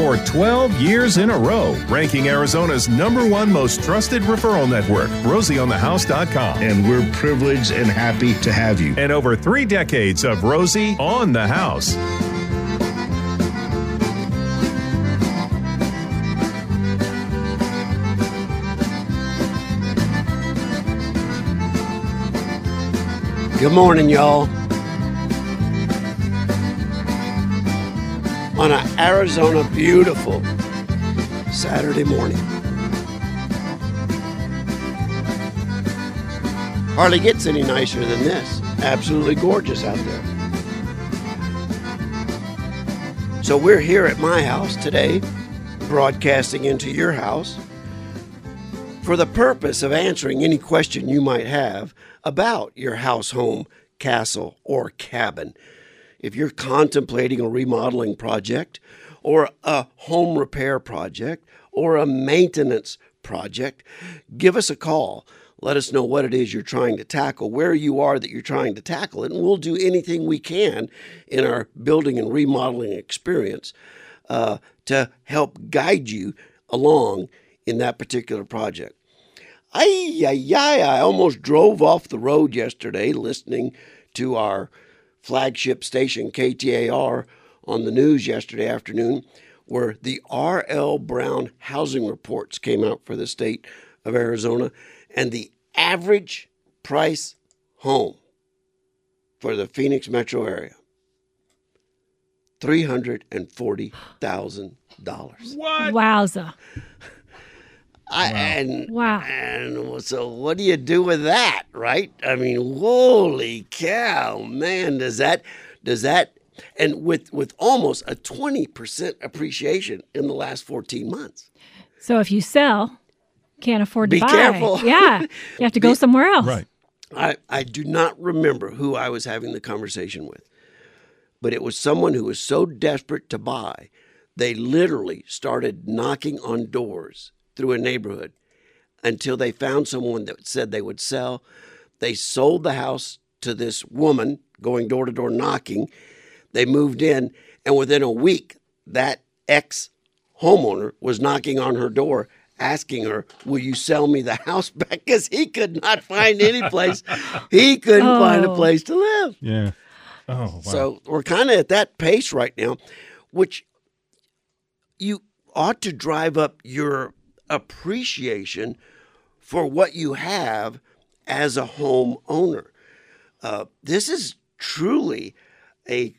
for 12 years in a row, ranking Arizona's number one most trusted referral network, rosieonthehouse.com. And we're privileged and happy to have you. And over three decades of Rosie on the House. Good morning, y'all. On an Arizona beautiful Saturday morning. Hardly gets any nicer than this. Absolutely gorgeous out there. So we're here at my house today, broadcasting into your house for the purpose of answering any question you might have about your house, home, castle, or cabin. If you're contemplating a remodeling project, or a home repair project, or a maintenance project, give us a call. Let us know what it is you're trying to tackle, where you are that you're trying to tackle it, and we'll do anything we can in our building and remodeling experience uh, to help guide you along in that particular project. Ay, ay, ay, I almost drove off the road yesterday listening to our flagship station, KTAR, on the news yesterday afternoon, where the R.L. Brown housing reports came out for the state of Arizona, and the average price home for the Phoenix metro area $340,000. What? Wowza. I, and Wow. and so what do you do with that, right? I mean, holy cow, man, does that does that and with with almost a 20% appreciation in the last 14 months. So if you sell, can't afford to Be buy. careful. Yeah. You have to go somewhere else. Right. I, I do not remember who I was having the conversation with, but it was someone who was so desperate to buy, they literally started knocking on doors through a neighborhood until they found someone that said they would sell. They sold the house to this woman going door to door knocking. They moved in, and within a week, that ex homeowner was knocking on her door asking her, Will you sell me the house back? Because he could not find any place. He couldn't find a Oh. place to live. Yeah. Oh, wow. So we're kind of at that pace right now, which you ought to drive up your appreciation for what you have as a homeowner. Uh, this is truly a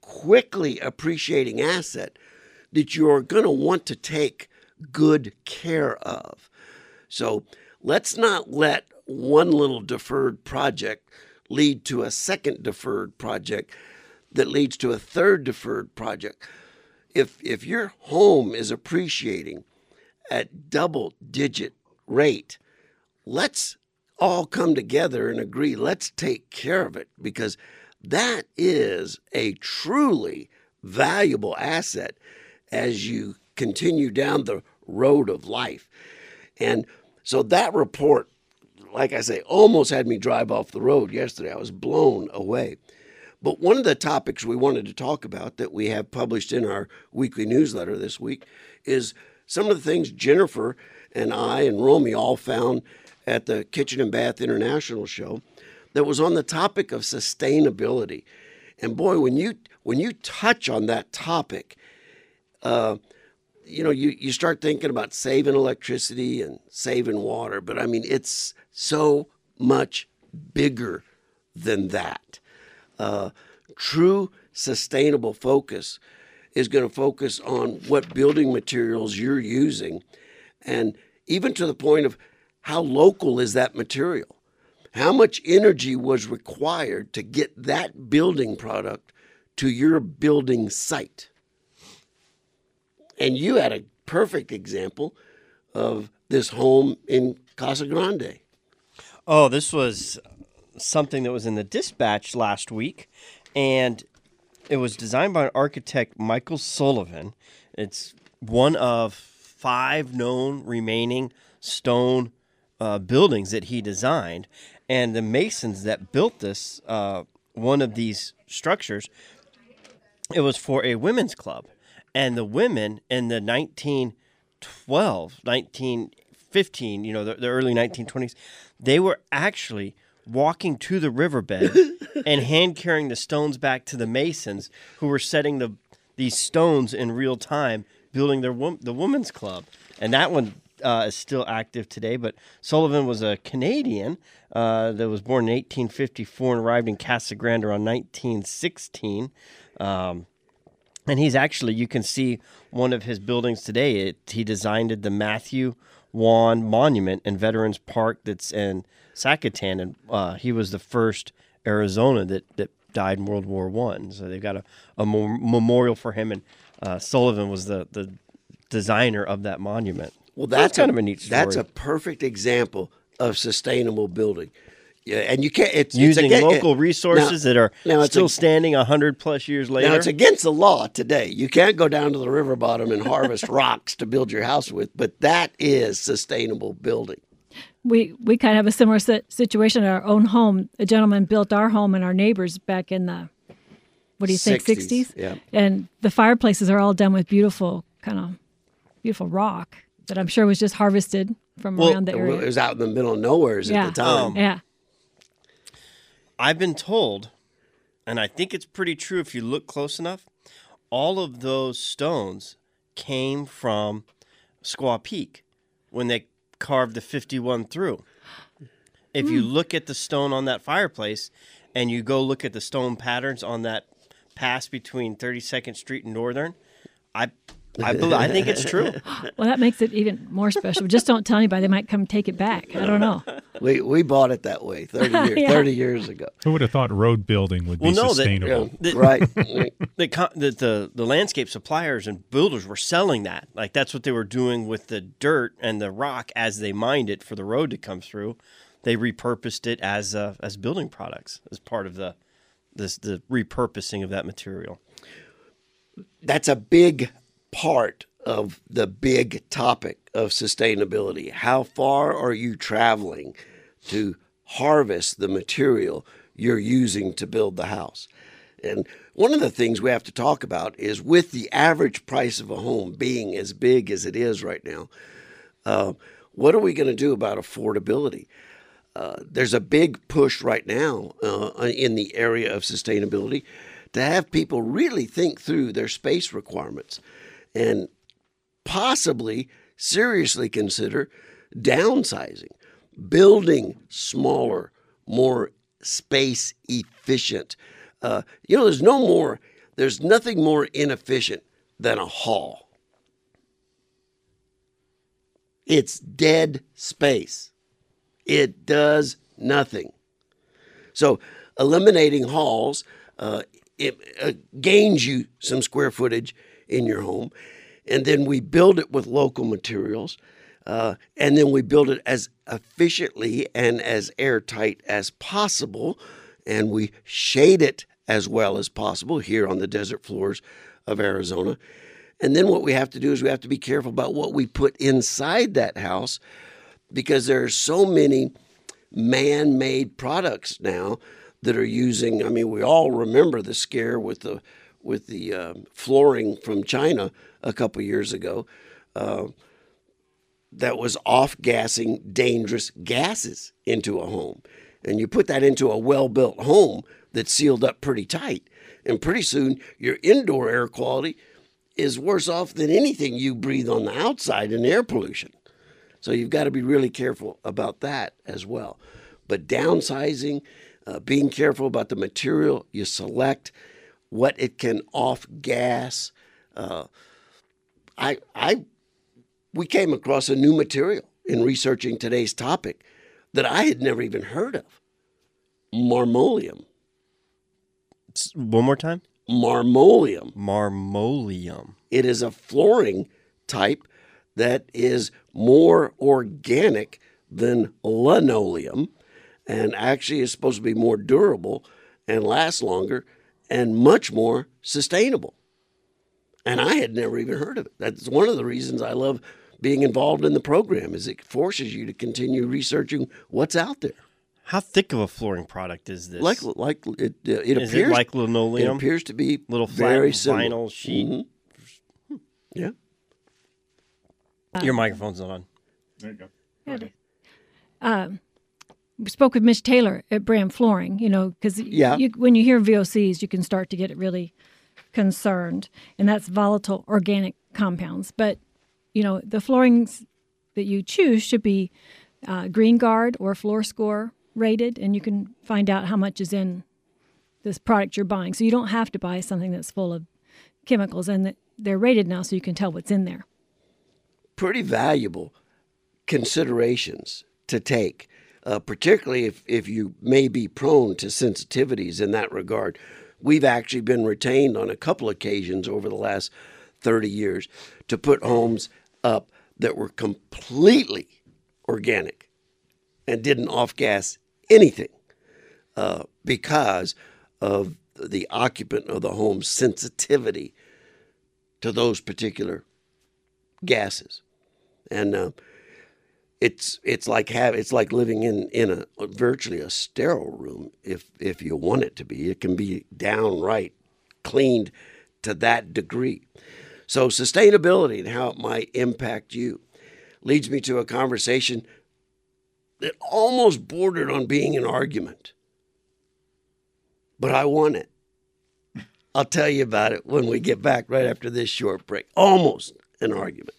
quickly appreciating asset that you're going to want to take good care of. So let's not let one little deferred project lead to a second deferred project that leads to a third deferred project. If if your home is appreciating at double digit rate, let's all come together and agree let's take care of it because that is a truly valuable asset as you continue down the road of life. And so that report, like I say, almost had me drive off the road yesterday. I was blown away. But one of the topics we wanted to talk about that we have published in our weekly newsletter this week is some of the things Jennifer and I and Romy all found at the Kitchen and Bath International show that was on the topic of sustainability. And boy, when you when you touch on that topic, uh, you know, you, you start thinking about saving electricity and saving water, but I mean, it's so much bigger than that. Uh, true sustainable focus is going to focus on what building materials you're using, and even to the point of how local is that material? How much energy was required to get that building product to your building site? And you had a perfect example of this home in Casa Grande. Oh, this was something that was in the dispatch last week, and it was designed by architect Michael Sullivan. It's one of five known remaining stone uh, buildings that he designed, and the masons that built this uh, one of these structures, it was for a women's club, And the women in the 1912, 1915, you know, the, the early 1920s, they were actually walking to the riverbed and hand carrying the stones back to the masons who were setting the these stones in real time, building their wom- the women's club. And that one uh, is still active today. But Sullivan was a Canadian uh, that was born in 1854 and arrived in Casa Grande around 1916. Um, and he's actually, you can see one of his buildings today. It, he designed the Matthew Juan Monument and Veterans Park that's in Sacaton. And uh, he was the first Arizona that, that died in World War One. So they've got a, a memorial for him. And uh, Sullivan was the, the designer of that monument. Well, that's, that's kind a, of a neat story. That's a perfect example of sustainable building. Yeah, and you can't. It's using it's local resources now, that are now still a, standing hundred plus years later. Now it's against the law today. You can't go down to the river bottom and harvest rocks to build your house with, but that is sustainable building. We we kind of have a similar situation in our own home. A gentleman built our home and our neighbors back in the what do you think, sixties? Yeah, and the fireplaces are all done with beautiful kind of beautiful rock that I'm sure was just harvested from well, around the area. It was out in the middle of nowhere yeah. at the time. Um, yeah. I've been told, and I think it's pretty true if you look close enough, all of those stones came from Squaw Peak when they carved the 51 through. If you hmm. look at the stone on that fireplace and you go look at the stone patterns on that pass between 32nd Street and Northern, I I, believe, I think it's true. well, that makes it even more special. Just don't tell anybody; they might come take it back. I don't know. We we bought it that way thirty years yeah. thirty years ago. Who would have thought road building would well, be no, sustainable? That, the, right. the, the, the the landscape suppliers and builders were selling that. Like that's what they were doing with the dirt and the rock as they mined it for the road to come through. They repurposed it as uh, as building products as part of the this the repurposing of that material. That's a big part of the big topic of sustainability. How far are you traveling to harvest the material you're using to build the house? And one of the things we have to talk about is with the average price of a home being as big as it is right now, uh, what are we going to do about affordability? Uh, there's a big push right now uh, in the area of sustainability to have people really think through their space requirements and possibly seriously consider downsizing, building smaller, more space efficient. Uh, you know, there's no more, there's nothing more inefficient than a hall. It's dead space. It does nothing. So, eliminating halls uh, it, uh, gains you some square footage in your home. And then we build it with local materials. Uh, and then we build it as efficiently and as airtight as possible. And we shade it as well as possible here on the desert floors of Arizona. And then what we have to do is we have to be careful about what we put inside that house because there are so many man made products now that are using. I mean, we all remember the scare with the with the uh, flooring from China a couple years ago uh, that was off gassing dangerous gases into a home. And you put that into a well built home that's sealed up pretty tight. And pretty soon your indoor air quality is worse off than anything you breathe on the outside in air pollution. So you've got to be really careful about that as well. But downsizing, uh, being careful about the material you select, what it can off gas. Uh, I, I, we came across a new material in researching today's topic that I had never even heard of. Marmoleum. One more time. Marmoleum. Marmoleum. It is a flooring type that is more organic than linoleum and actually is supposed to be more durable and last longer and much more sustainable. And I had never even heard of it. That's one of the reasons I love being involved in the program is it forces you to continue researching what's out there. How thick of a flooring product is this? Like, like it, uh, it is appears it like linoleum. It appears to be little flat very vinyl sheet. Mm-hmm. Yeah. Your microphone's not on. There you go. Yeah, um, we spoke with Mitch Taylor at Brand Flooring, you know, because Yeah. you, when you hear VOCs, you can start to get really concerned, and that's volatile organic compounds. But, you know, the floorings that you choose should be uh, Green Guard or Floor Score rated, and you can find out how much is in this product you're buying. So you don't have to buy something that's full of chemicals, and they're rated now so you can tell what's in there. Pretty valuable considerations to take, uh, particularly if, if you may be prone to sensitivities in that regard. We've actually been retained on a couple occasions over the last 30 years to put homes up that were completely organic and didn't off gas anything uh, because of the occupant of the home's sensitivity to those particular gases. And uh, it's it's like have it's like living in in a virtually a sterile room if if you want it to be. It can be downright cleaned to that degree. So sustainability and how it might impact you leads me to a conversation that almost bordered on being an argument. But I won it. I'll tell you about it when we get back right after this short break. Almost an argument.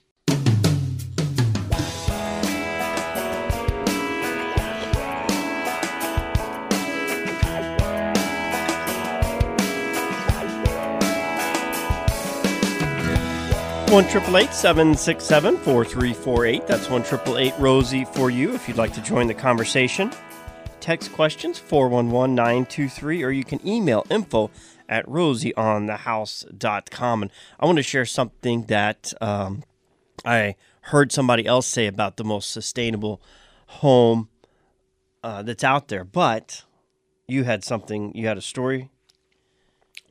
One triple eight seven six seven four three four eight. That's one triple eight Rosie for you if you'd like to join the conversation. Text questions 411-923 or you can email info at rosieonthehouse.com. And I want to share something that um, I heard somebody else say about the most sustainable home uh, that's out there. But you had something, you had a story.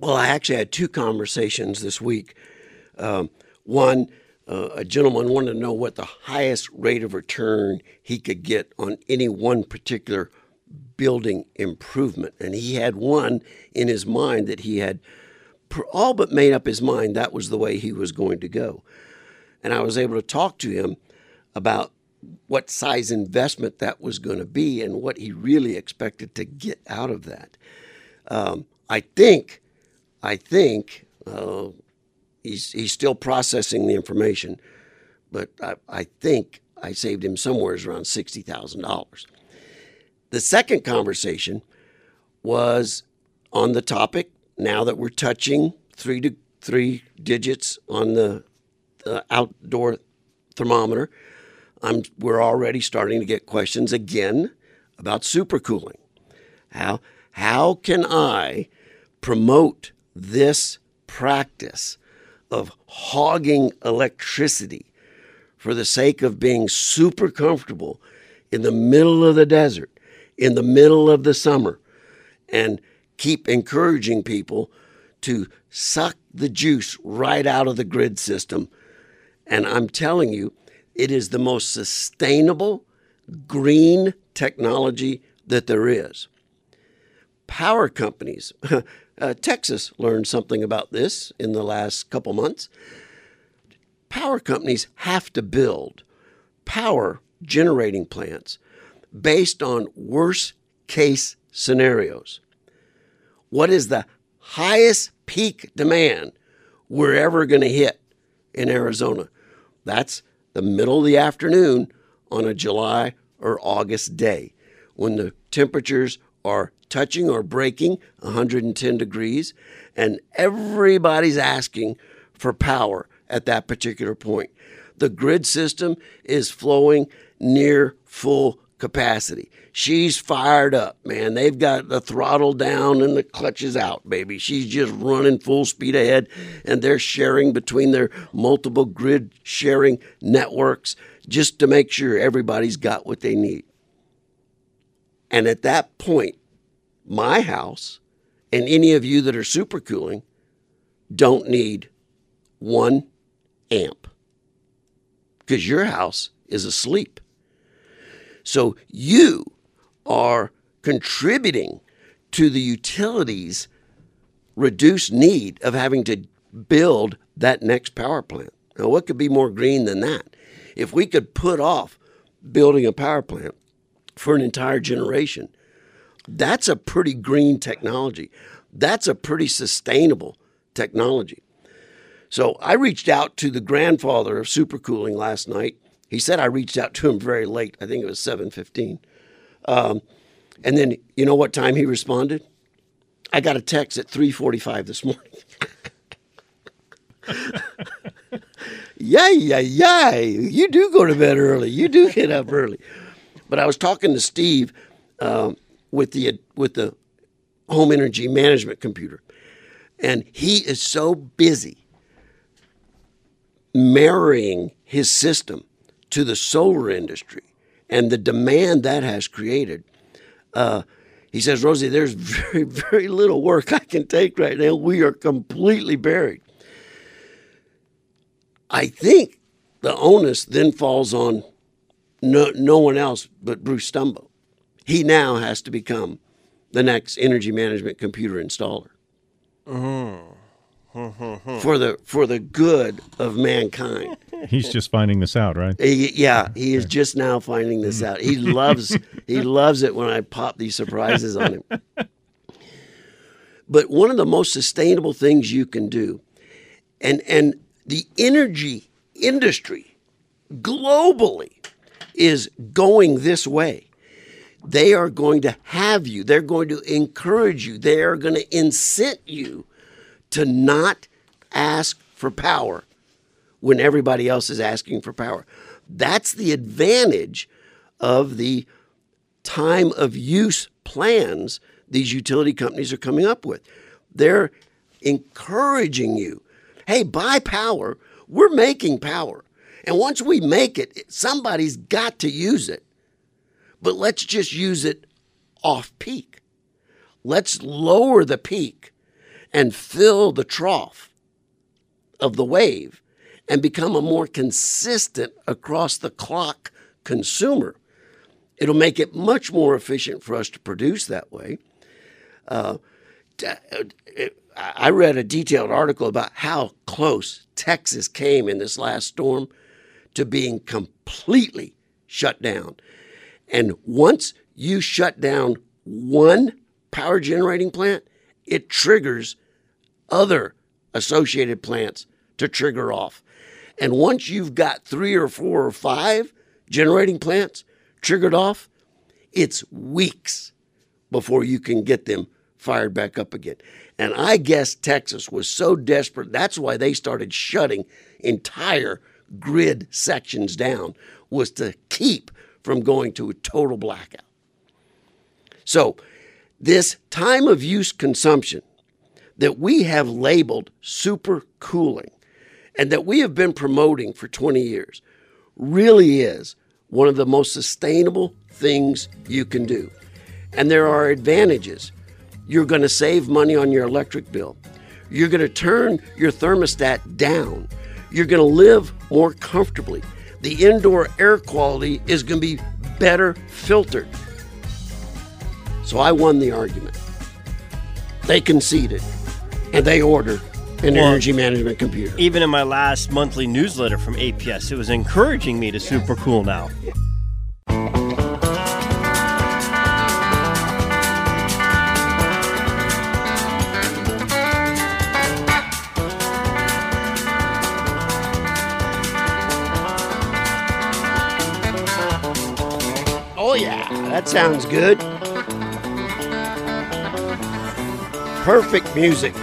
Well, I actually had two conversations this week. Um, one, uh, a gentleman wanted to know what the highest rate of return he could get on any one particular building improvement. And he had one in his mind that he had all but made up his mind that was the way he was going to go. And I was able to talk to him about what size investment that was going to be and what he really expected to get out of that. Um, I think, I think uh, he's he's still processing the information, but I, I think I saved him somewhere around sixty thousand dollars. The second conversation was on the topic. Now that we're touching three to three digits on the, the outdoor thermometer, I'm, we're already starting to get questions again about supercooling. How how can I promote this practice of hogging electricity for the sake of being super comfortable in the middle of the desert, in the middle of the summer, and keep encouraging people to suck the juice right out of the grid system. And I'm telling you, it is the most sustainable green technology that there is. Power companies, uh, Texas learned something about this in the last couple months. Power companies have to build power generating plants based on worst case scenarios. What is the highest peak demand we're ever going to hit in Arizona? That's the middle of the afternoon on a July or August day when the temperatures are touching or breaking 110 degrees and everybody's asking for power at that particular point. The grid system is flowing near full capacity. She's fired up, man. They've got the throttle down and the clutches out, baby. She's just running full speed ahead, and they're sharing between their multiple grid sharing networks just to make sure everybody's got what they need. And at that point, my house and any of you that are supercooling don't need one amp because your house is asleep. So you are contributing to the utilities reduced need of having to build that next power plant. Now, what could be more green than that? If we could put off building a power plant for an entire generation, that's a pretty green technology. That's a pretty sustainable technology. So I reached out to the grandfather of supercooling last night. He said I reached out to him very late. I think it was 7:15. Um, and then you know what time he responded? I got a text at 3:45 this morning. yay, yay, yay! You do go to bed early. You do get up early. But I was talking to Steve um, with the with the home energy management computer, and he is so busy marrying his system to the solar industry and the demand that has created. Uh, he says, Rosie, there's very, very little work I can take right now. We are completely buried. I think the onus then falls on no, no one else but Bruce Stumbo. He now has to become the next energy management computer installer. Mm-hmm. for the for the good of mankind. He's just finding this out, right? He, yeah, he is just now finding this out. He loves he loves it when I pop these surprises on him. But one of the most sustainable things you can do, and and the energy industry globally is going this way. They are going to have you. They're going to encourage you. They are going to incent you to not ask for power when everybody else is asking for power. That's the advantage of the time of use plans these utility companies are coming up with. They're encouraging you hey, buy power. We're making power. And once we make it, somebody's got to use it. But let's just use it off peak. Let's lower the peak and fill the trough of the wave and become a more consistent across the clock consumer. It'll make it much more efficient for us to produce that way. Uh, I read a detailed article about how close Texas came in this last storm to being completely shut down. And once you shut down one power generating plant, it triggers other associated plants to trigger off. And once you've got three or four or five generating plants triggered off, it's weeks before you can get them fired back up again. And I guess Texas was so desperate, that's why they started shutting entire grid sections down, was to keep from going to a total blackout. So, this time of use consumption that we have labeled super cooling and that we have been promoting for 20 years really is one of the most sustainable things you can do. And there are advantages. You're going to save money on your electric bill. You're going to turn your thermostat down. You're going to live more comfortably. The indoor air quality is going to be better filtered. So I won the argument. They conceded and they ordered an well, energy management computer. Even in my last monthly newsletter from APS, it was encouraging me to super cool now. Sounds good. Perfect music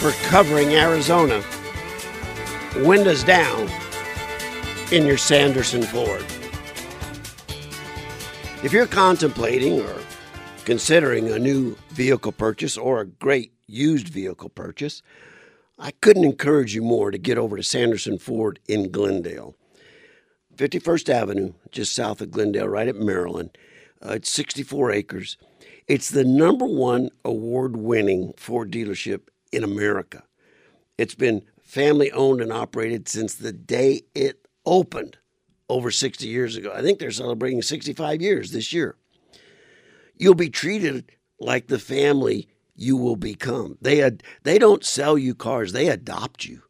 for covering Arizona. Windows down in your Sanderson Ford. If you're contemplating or considering a new vehicle purchase or a great used vehicle purchase, I couldn't encourage you more to get over to Sanderson Ford in Glendale. 51st Avenue, just south of Glendale, right at Maryland. Uh, it's 64 acres. It's the number one award winning Ford dealership in America. It's been family owned and operated since the day it opened over 60 years ago. I think they're celebrating 65 years this year. You'll be treated like the family you will become. They ad- they don't sell you cars, they adopt you.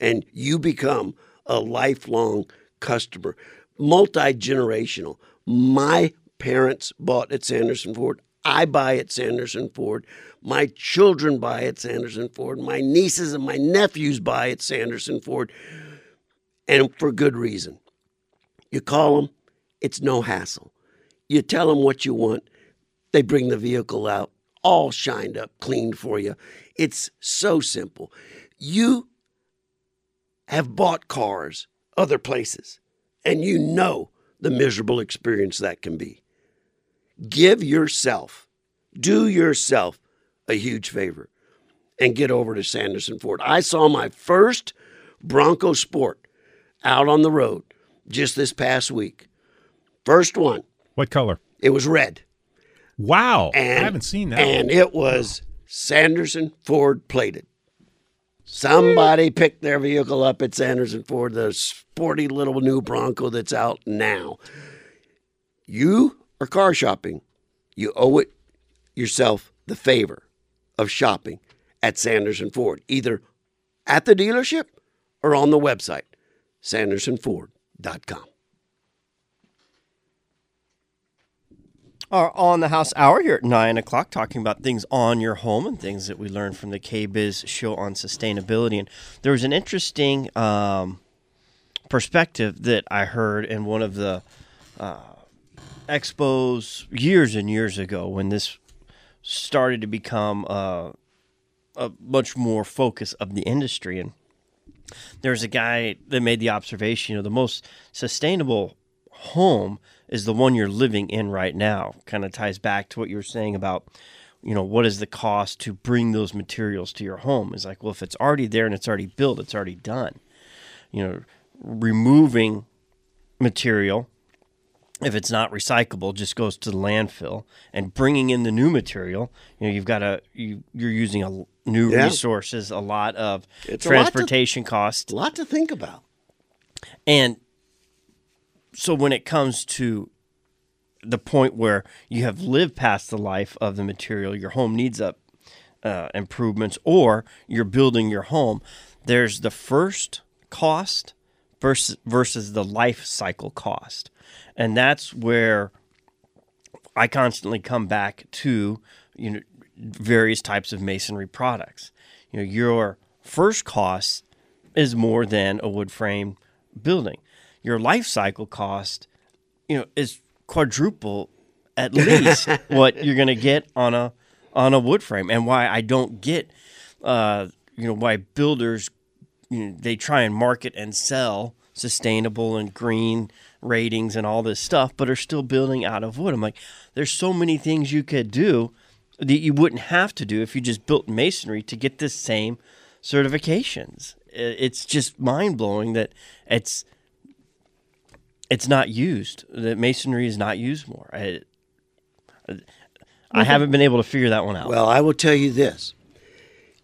and you become a lifelong customer, multi generational. My parents bought at Sanderson Ford. I buy at Sanderson Ford. My children buy at Sanderson Ford. My nieces and my nephews buy at Sanderson Ford. And for good reason. You call them, it's no hassle. You tell them what you want, they bring the vehicle out, all shined up, cleaned for you. It's so simple. You have bought cars other places, and you know the miserable experience that can be. Give yourself, do yourself a huge favor and get over to Sanderson Ford. I saw my first Bronco Sport out on the road just this past week. First one. What color? It was red. Wow. And, I haven't seen that. And one. it was Sanderson Ford plated. Somebody picked their vehicle up at Sanderson Ford, the sporty little new Bronco that's out now. You are car shopping. You owe it yourself the favor of shopping at Sanderson Ford, either at the dealership or on the website, sandersonford.com. are on the house hour here at 9 o'clock talking about things on your home and things that we learned from the KBIS show on sustainability. And there was an interesting um, perspective that I heard in one of the uh, expos years and years ago when this started to become uh, a much more focus of the industry. And there's a guy that made the observation, you know, the most sustainable home – is the one you're living in right now. Kind of ties back to what you were saying about, you know, what is the cost to bring those materials to your home? Is like, well, if it's already there and it's already built, it's already done. You know, removing material if it's not recyclable just goes to the landfill and bringing in the new material you know you've got a you, you're using a new Yeah. resources a lot of It's a lot to- transportation cost A lot to think about. and so when it comes to the point where you have lived past the life of the material, your home needs up uh, improvements, or you're building your home, there's the first cost versus versus the life cycle cost, and that's where I constantly come back to you know various types of masonry products. You know, your first cost is more than a wood frame building. Your life cycle cost, you know, is quadruple at least what you're going to get on a on a wood frame. And why I don't get, uh, you know, why builders you know, they try and market and sell sustainable and green ratings and all this stuff, but are still building out of wood. I'm like, there's so many things you could do that you wouldn't have to do if you just built masonry to get the same certifications. It's just mind blowing that it's it's not used. That masonry is not used more. I, I haven't been able to figure that one out. Well, I will tell you this: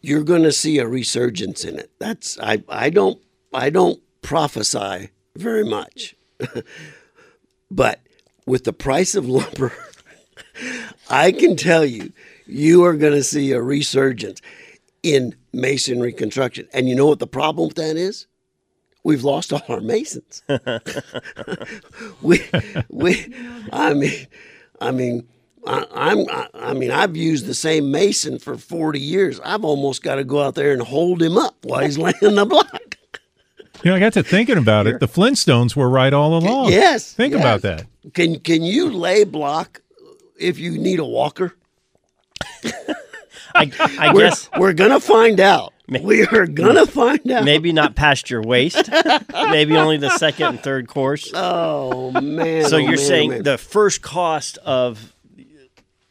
you're going to see a resurgence in it. That's I. I don't. I don't prophesy very much, but with the price of lumber, I can tell you, you are going to see a resurgence in masonry construction. And you know what the problem with that is? We've lost all our masons. we, we, I mean, I mean, I, I'm, I, I mean, I've used the same mason for 40 years. I've almost got to go out there and hold him up while he's laying the block. You know, I got to thinking about it. The Flintstones were right all along. Yes. Think yes. about that. Can can you lay block if you need a walker? I, I We're, guess we're gonna find out. We are gonna find out. maybe not past your waist, maybe only the second and third course. Oh man. so oh, you're man, saying man. the first cost of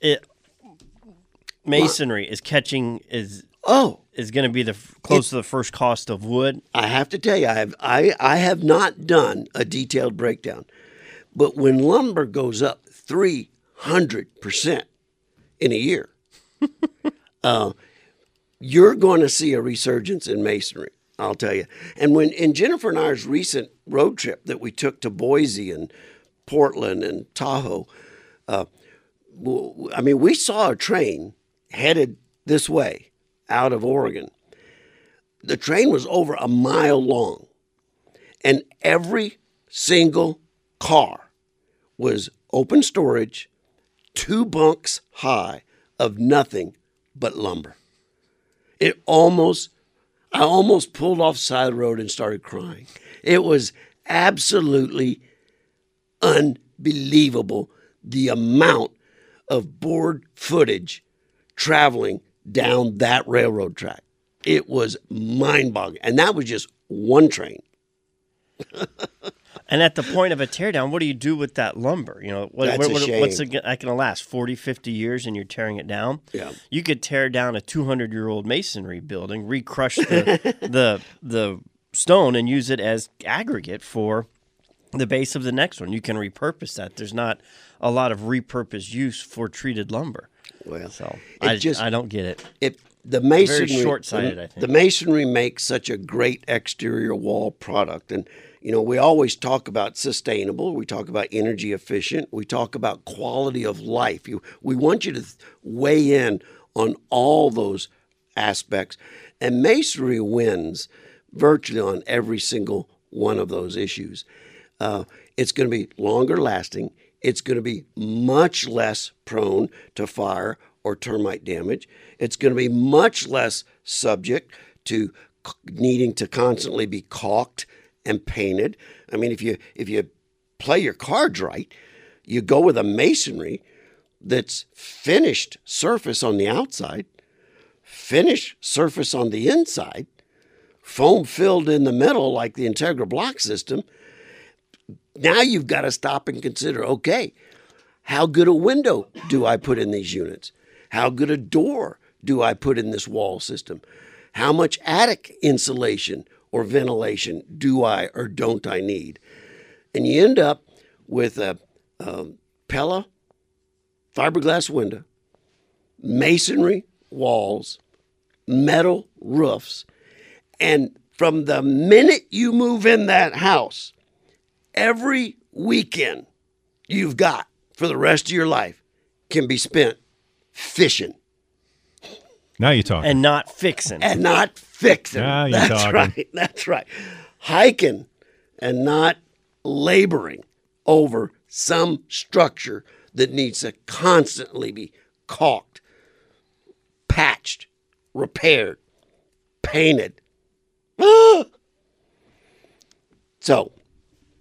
it masonry is catching is Oh, is going to be the close to the first cost of wood. I have to tell you, I have I, I have not done a detailed breakdown, but when lumber goes up three hundred percent in a year, uh, you're going to see a resurgence in masonry. I'll tell you. And when in Jennifer and I's recent road trip that we took to Boise and Portland and Tahoe, uh, I mean, we saw a train headed this way out of Oregon the train was over a mile long, and every single car was open storage, two bunks high of nothing but lumber. It almost, I almost pulled off side road and started crying. It was absolutely unbelievable the amount of board footage traveling down that railroad track. It was mind boggling. And that was just one train. And at the point of a teardown, what do you do with that lumber? You know, what, That's what- a shame. what's it, that going to last 40, 50 years and you're tearing it down? Yeah. You could tear down a 200 year old masonry building, recrush the, the, the stone, and use it as aggregate for the base of the next one. You can repurpose that. There's not a lot of repurposed use for treated lumber. Well, So I, just- I don't get it. it the masonry short-sighted, the, I think. the masonry makes such a great exterior wall product and you know we always talk about sustainable we talk about energy efficient we talk about quality of life you, we want you to weigh in on all those aspects and masonry wins virtually on every single one of those issues uh, it's going to be longer lasting. It's going to be much less prone to fire or termite damage. It's going to be much less subject to needing to constantly be caulked and painted. I mean, if you if you play your cards right, you go with a masonry that's finished surface on the outside, finished surface on the inside, foam filled in the middle like the Integra block system, now you've got to stop and consider okay, how good a window do I put in these units? How good a door do I put in this wall system? How much attic insulation or ventilation do I or don't I need? And you end up with a, um Pella fiberglass window, masonry walls, metal roofs, and from the minute you move in that house, every weekend you've got for the rest of your life can be spent fishing Now you're talking. And not fixing. and not fixing. Now you're That's talking. right. That's right. Hiking and not laboring over some structure that needs to constantly be caulked, patched, repaired, painted. Ah! So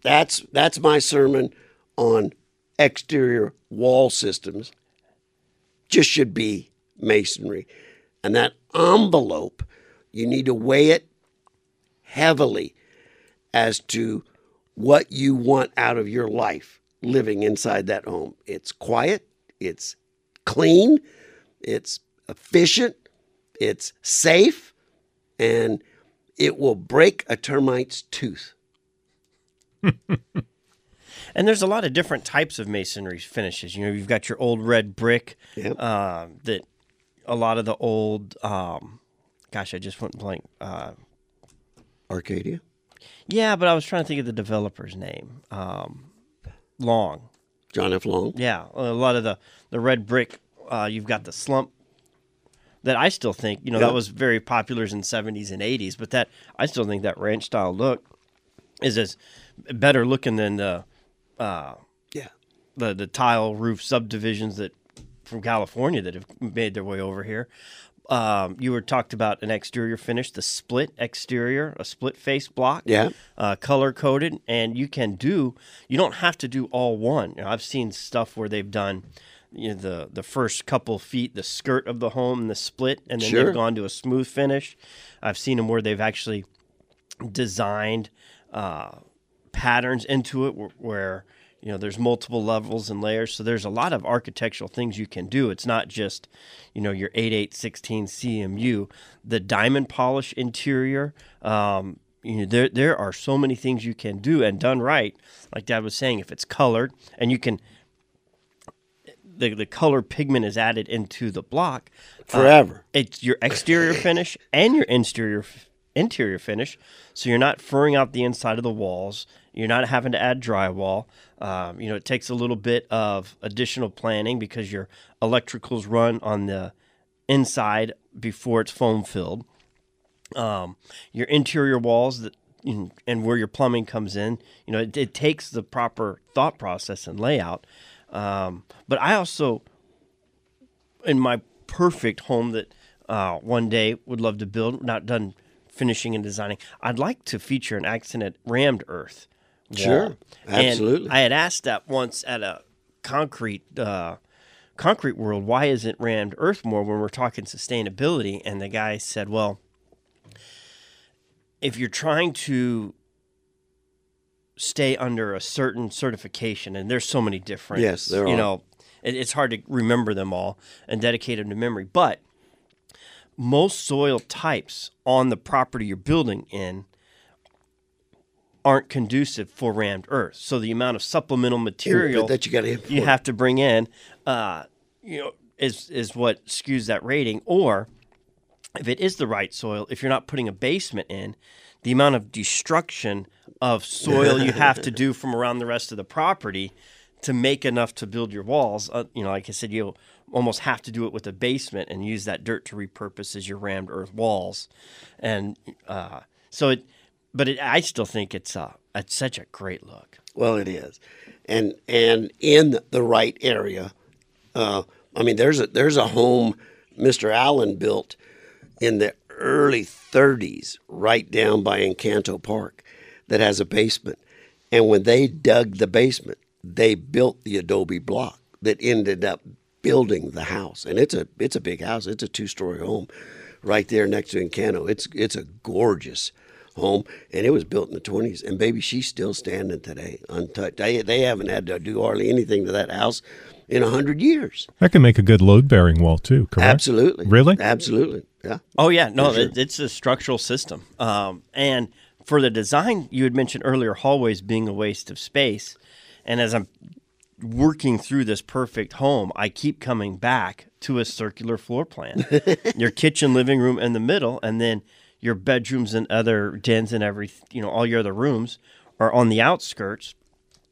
that's that's my sermon on exterior wall systems. Just should be masonry. And that envelope, you need to weigh it heavily as to what you want out of your life living inside that home. It's quiet, it's clean, it's efficient, it's safe, and it will break a termite's tooth. And there's a lot of different types of masonry finishes. You know, you've got your old red brick Yep. um, that a lot of the old, um, gosh, I just went blank. Uh, Arcadia? yeah, but I was trying to think of the developer's name. Um, Long. John F. Long? Yeah, a lot of the the red brick. Uh, you've got the slump that I still think you know Yeah. that was very popular in '70s and '80s, but that I still think that ranch style look is as better looking than the uh, Yeah. the the tile roof subdivisions that from California that have made their way over here. Um, you were talked about an exterior finish, the split exterior, a split face block, Yeah. uh, color coded, and you can do. You don't have to do all one. You know, I've seen stuff where they've done. You know, the the first couple feet, the skirt of the home, the split, and then Sure. they've gone to a smooth finish. I've seen them where they've actually designed uh, patterns into it where, where you know there's multiple levels and layers so there's a lot of architectural things you can do it's not just you know your 8816 cmu the diamond polish interior um, you know there there are so many things you can do and done right like dad was saying if it's colored and you can the, the color pigment is added into the block uh, Forever. it's your exterior finish and your interior interior finish, so you're not furring out the inside of the walls. You're not having to add drywall. Um, you know, it takes a little bit of additional planning because your electricals run on the inside before it's foam filled. um, your interior walls that and where your plumbing comes in. You know, it, it takes the proper thought process and layout. Um, but I also, in my perfect home that uh, one day would love to build, not done finishing and designing, I'd like to feature an accented rammed earth. Sure, absolutely. And I had asked that once at a concrete uh, concrete world. Why isn't rammed earth more when we're talking sustainability? And the guy said, well if you're trying to stay under a certain certification, and there's so many different, yes, there you are. know, it, it's hard to remember them all and dedicate them to memory. But most soil types on the property you're building in aren't conducive for rammed earth. So the amount of supplemental material that you got to you have to bring in, uh, you know, is is what skews that rating. Or if it is the right soil, if you're not putting a basement in, the amount of destruction of soil you have to do from around the rest of the property to make enough to build your walls, uh, you know, like I said, you almost have to do it with a basement and use that dirt to repurpose as your rammed earth walls, and uh, so it. But it, I still think it's uh, it's such a great look. Well, it is, and and in the right area. Uh, I mean, there's a there's a home Mr. Allen built in the early 30s, right down by Encanto Park, that has a basement. And when they dug the basement, they built the adobe block that ended up building the house. And it's a it's a big house. It's a two story home, right there next to Encanto. It's it's a gorgeous home, and it was built in the 20s. And baby, she's still standing today, untouched. They they haven't had to do hardly anything to that house in a hundred years. That can make a good load bearing wall too, correct? Absolutely. Really? Absolutely. Yeah. Oh yeah, no, sure. it, it's a structural system. Um, and for the design, you had mentioned earlier hallways being a waste of space, and as I'm working through this perfect home, I keep coming back to a circular floor plan. your kitchen, living room in the middle, and then your bedrooms and other dens and every you know all your other rooms are on the outskirts.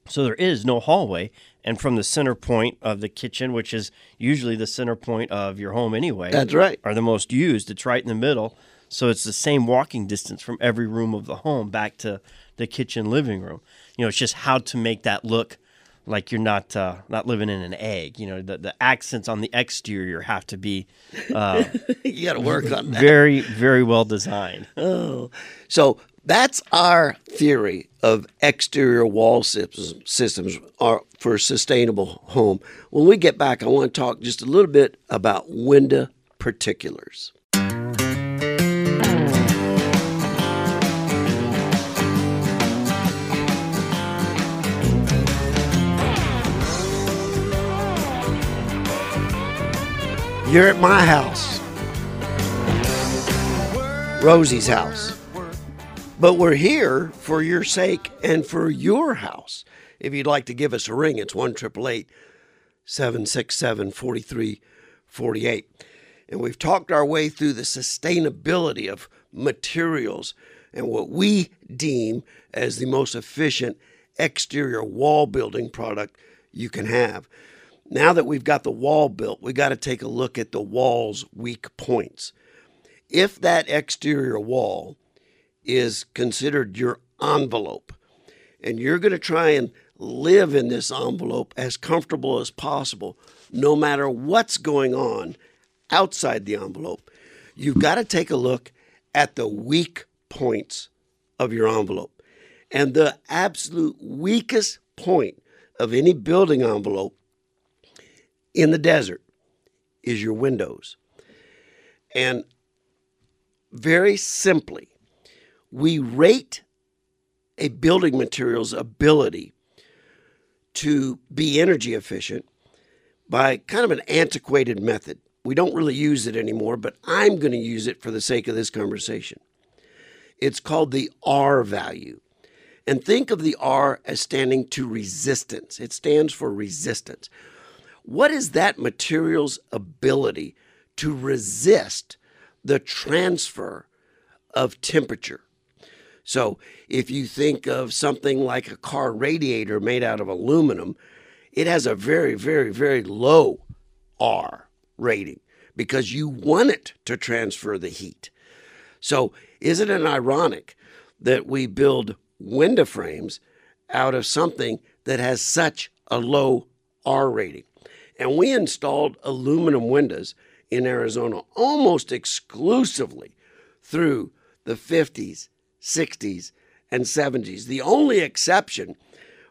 So there is no hallway, and from the center point of the kitchen, which is usually the center point of your home anyway. That's right. Are the most used. It's right in the middle. So it's the same walking distance from every room of the home back to the kitchen living room. You know, it's just how to make that look like you're not uh, not living in an egg. You know, the, the accents on the exterior have to be uh, you got to work on that. Very very well designed. Oh, so that's our theory of exterior wall systems are for a sustainable home. When we get back, I want to talk just a little bit about window particulars. You're at my house, Rosie's house. But we're here for your sake and for your house. If you'd like to give us a ring, it's 1 767 4348. And we've talked our way through the sustainability of materials and what we deem as the most efficient exterior wall building product you can have. Now that we've got the wall built, we got to take a look at the wall's weak points. If that exterior wall is considered your envelope. And you're going to try and live in this envelope as comfortable as possible, no matter what's going on outside the envelope. You've got to take a look at the weak points of your envelope. And the absolute weakest point of any building envelope in the desert is your windows. And very simply, we rate a building material's ability to be energy efficient by kind of an antiquated method. We don't really use it anymore, but I'm going to use it for the sake of this conversation. It's called the R value. And think of the R as standing to resistance. It stands for resistance. What is that material's ability to resist the transfer of temperature? So if you think of something like a car radiator made out of aluminum, it has a very, very, very low R rating because you want it to transfer the heat. So Isn't it ironic that we build window frames out of something that has such a low R rating? And we installed aluminum windows in Arizona almost exclusively through the 50s, 60s, and 70s. The only exception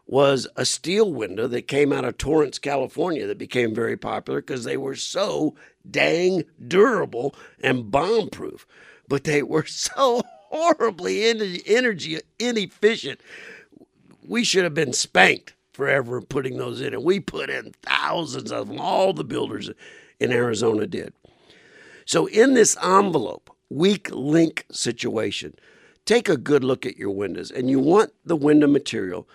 was a steel window that came out of Torrance, California, that became very popular because they were so dang durable and bomb proof. But they were so horribly energy inefficient. We should have been spanked forever putting those in, and we put in thousands of them. All the builders in Arizona did. So, in this envelope, weak link situation, take a good look at your windows, and you want the window material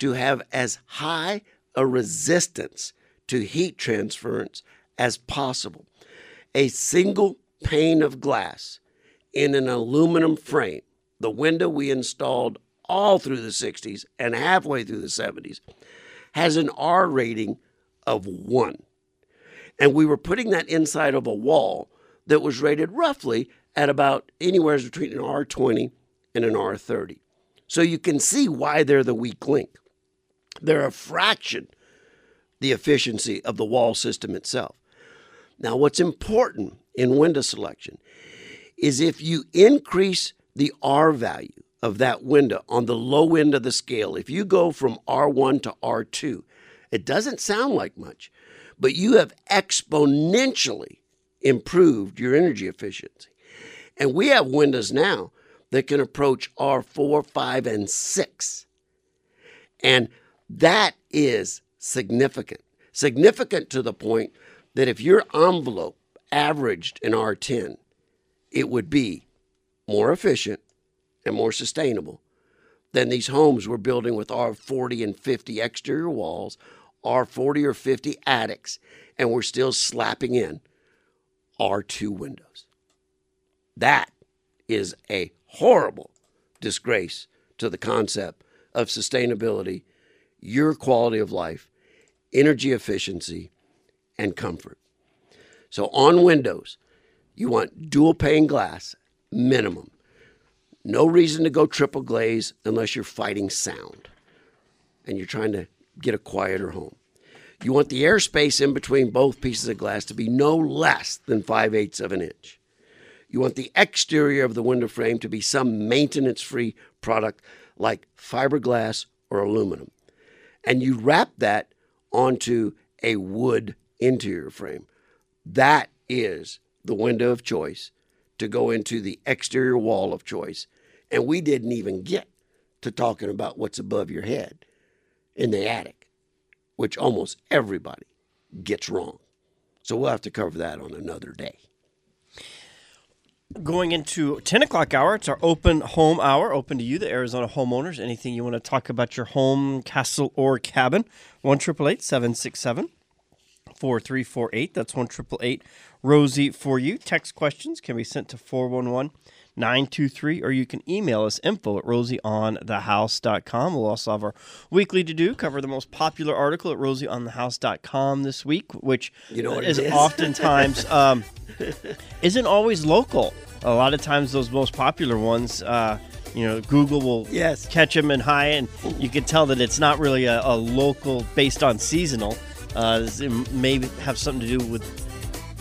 to have as high a resistance to heat transference as possible. A single pane of glass in an aluminum frame, the window we installed all through the 60s and halfway through the 70s, has an R rating of one. And we were putting that inside of a wall that was rated roughly at about anywhere between an R20 and an R30. So you can see why they're the weak link. They're a fraction the efficiency of the wall system itself. Now, what's important in window selection is if you increase the R value of that window on the low end of the scale, if you go from R1 to R2, it doesn't sound like much, but you have exponentially improved your energy efficiency. And we have windows now that can approach R4, 5, and 6. And that is significant. Significant to the point that if your envelope averaged an R10, it would be more efficient and more sustainable than these homes we're building with R40 and 50 exterior walls, R40 or 50 attics, and we're still slapping in R2 windows. That is a horrible disgrace to the concept of sustainability your quality of life, energy efficiency, and comfort. So on windows, you want dual pane glass minimum. No reason to go triple glaze unless you're fighting sound and you're trying to get a quieter home. You want the airspace in between both pieces of glass to be no less than 5 eighths of an inch. You want the exterior of the window frame to be some maintenance free product like fiberglass or aluminum and you wrap that onto a wood interior frame. That is the window of choice to go into the exterior wall of choice. And we didn't even get to talking about what's above your head in the attic, which almost everybody gets wrong. So we'll have to cover that on another day. Going into 10 o'clock hour, it's our open home hour, open to you, the Arizona homeowners. Anything you want to talk about your home, castle, or cabin, 1 767 4348. That's 1 Rosie for you. Text questions can be sent to 411 923, or you can email us info at rosieonthehouse.com. We'll also have our weekly to do, cover the most popular article at rosieonthehouse.com this week, which you know is, is oftentimes um, isn't always local a lot of times those most popular ones, uh, you know, Google will yes. catch them in high, and you can tell that it's not really a, a local based on seasonal. Uh, it may have something to do with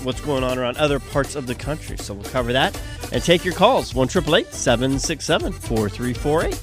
what's going on around other parts of the country. So we'll cover that and take your calls 1 767 4348.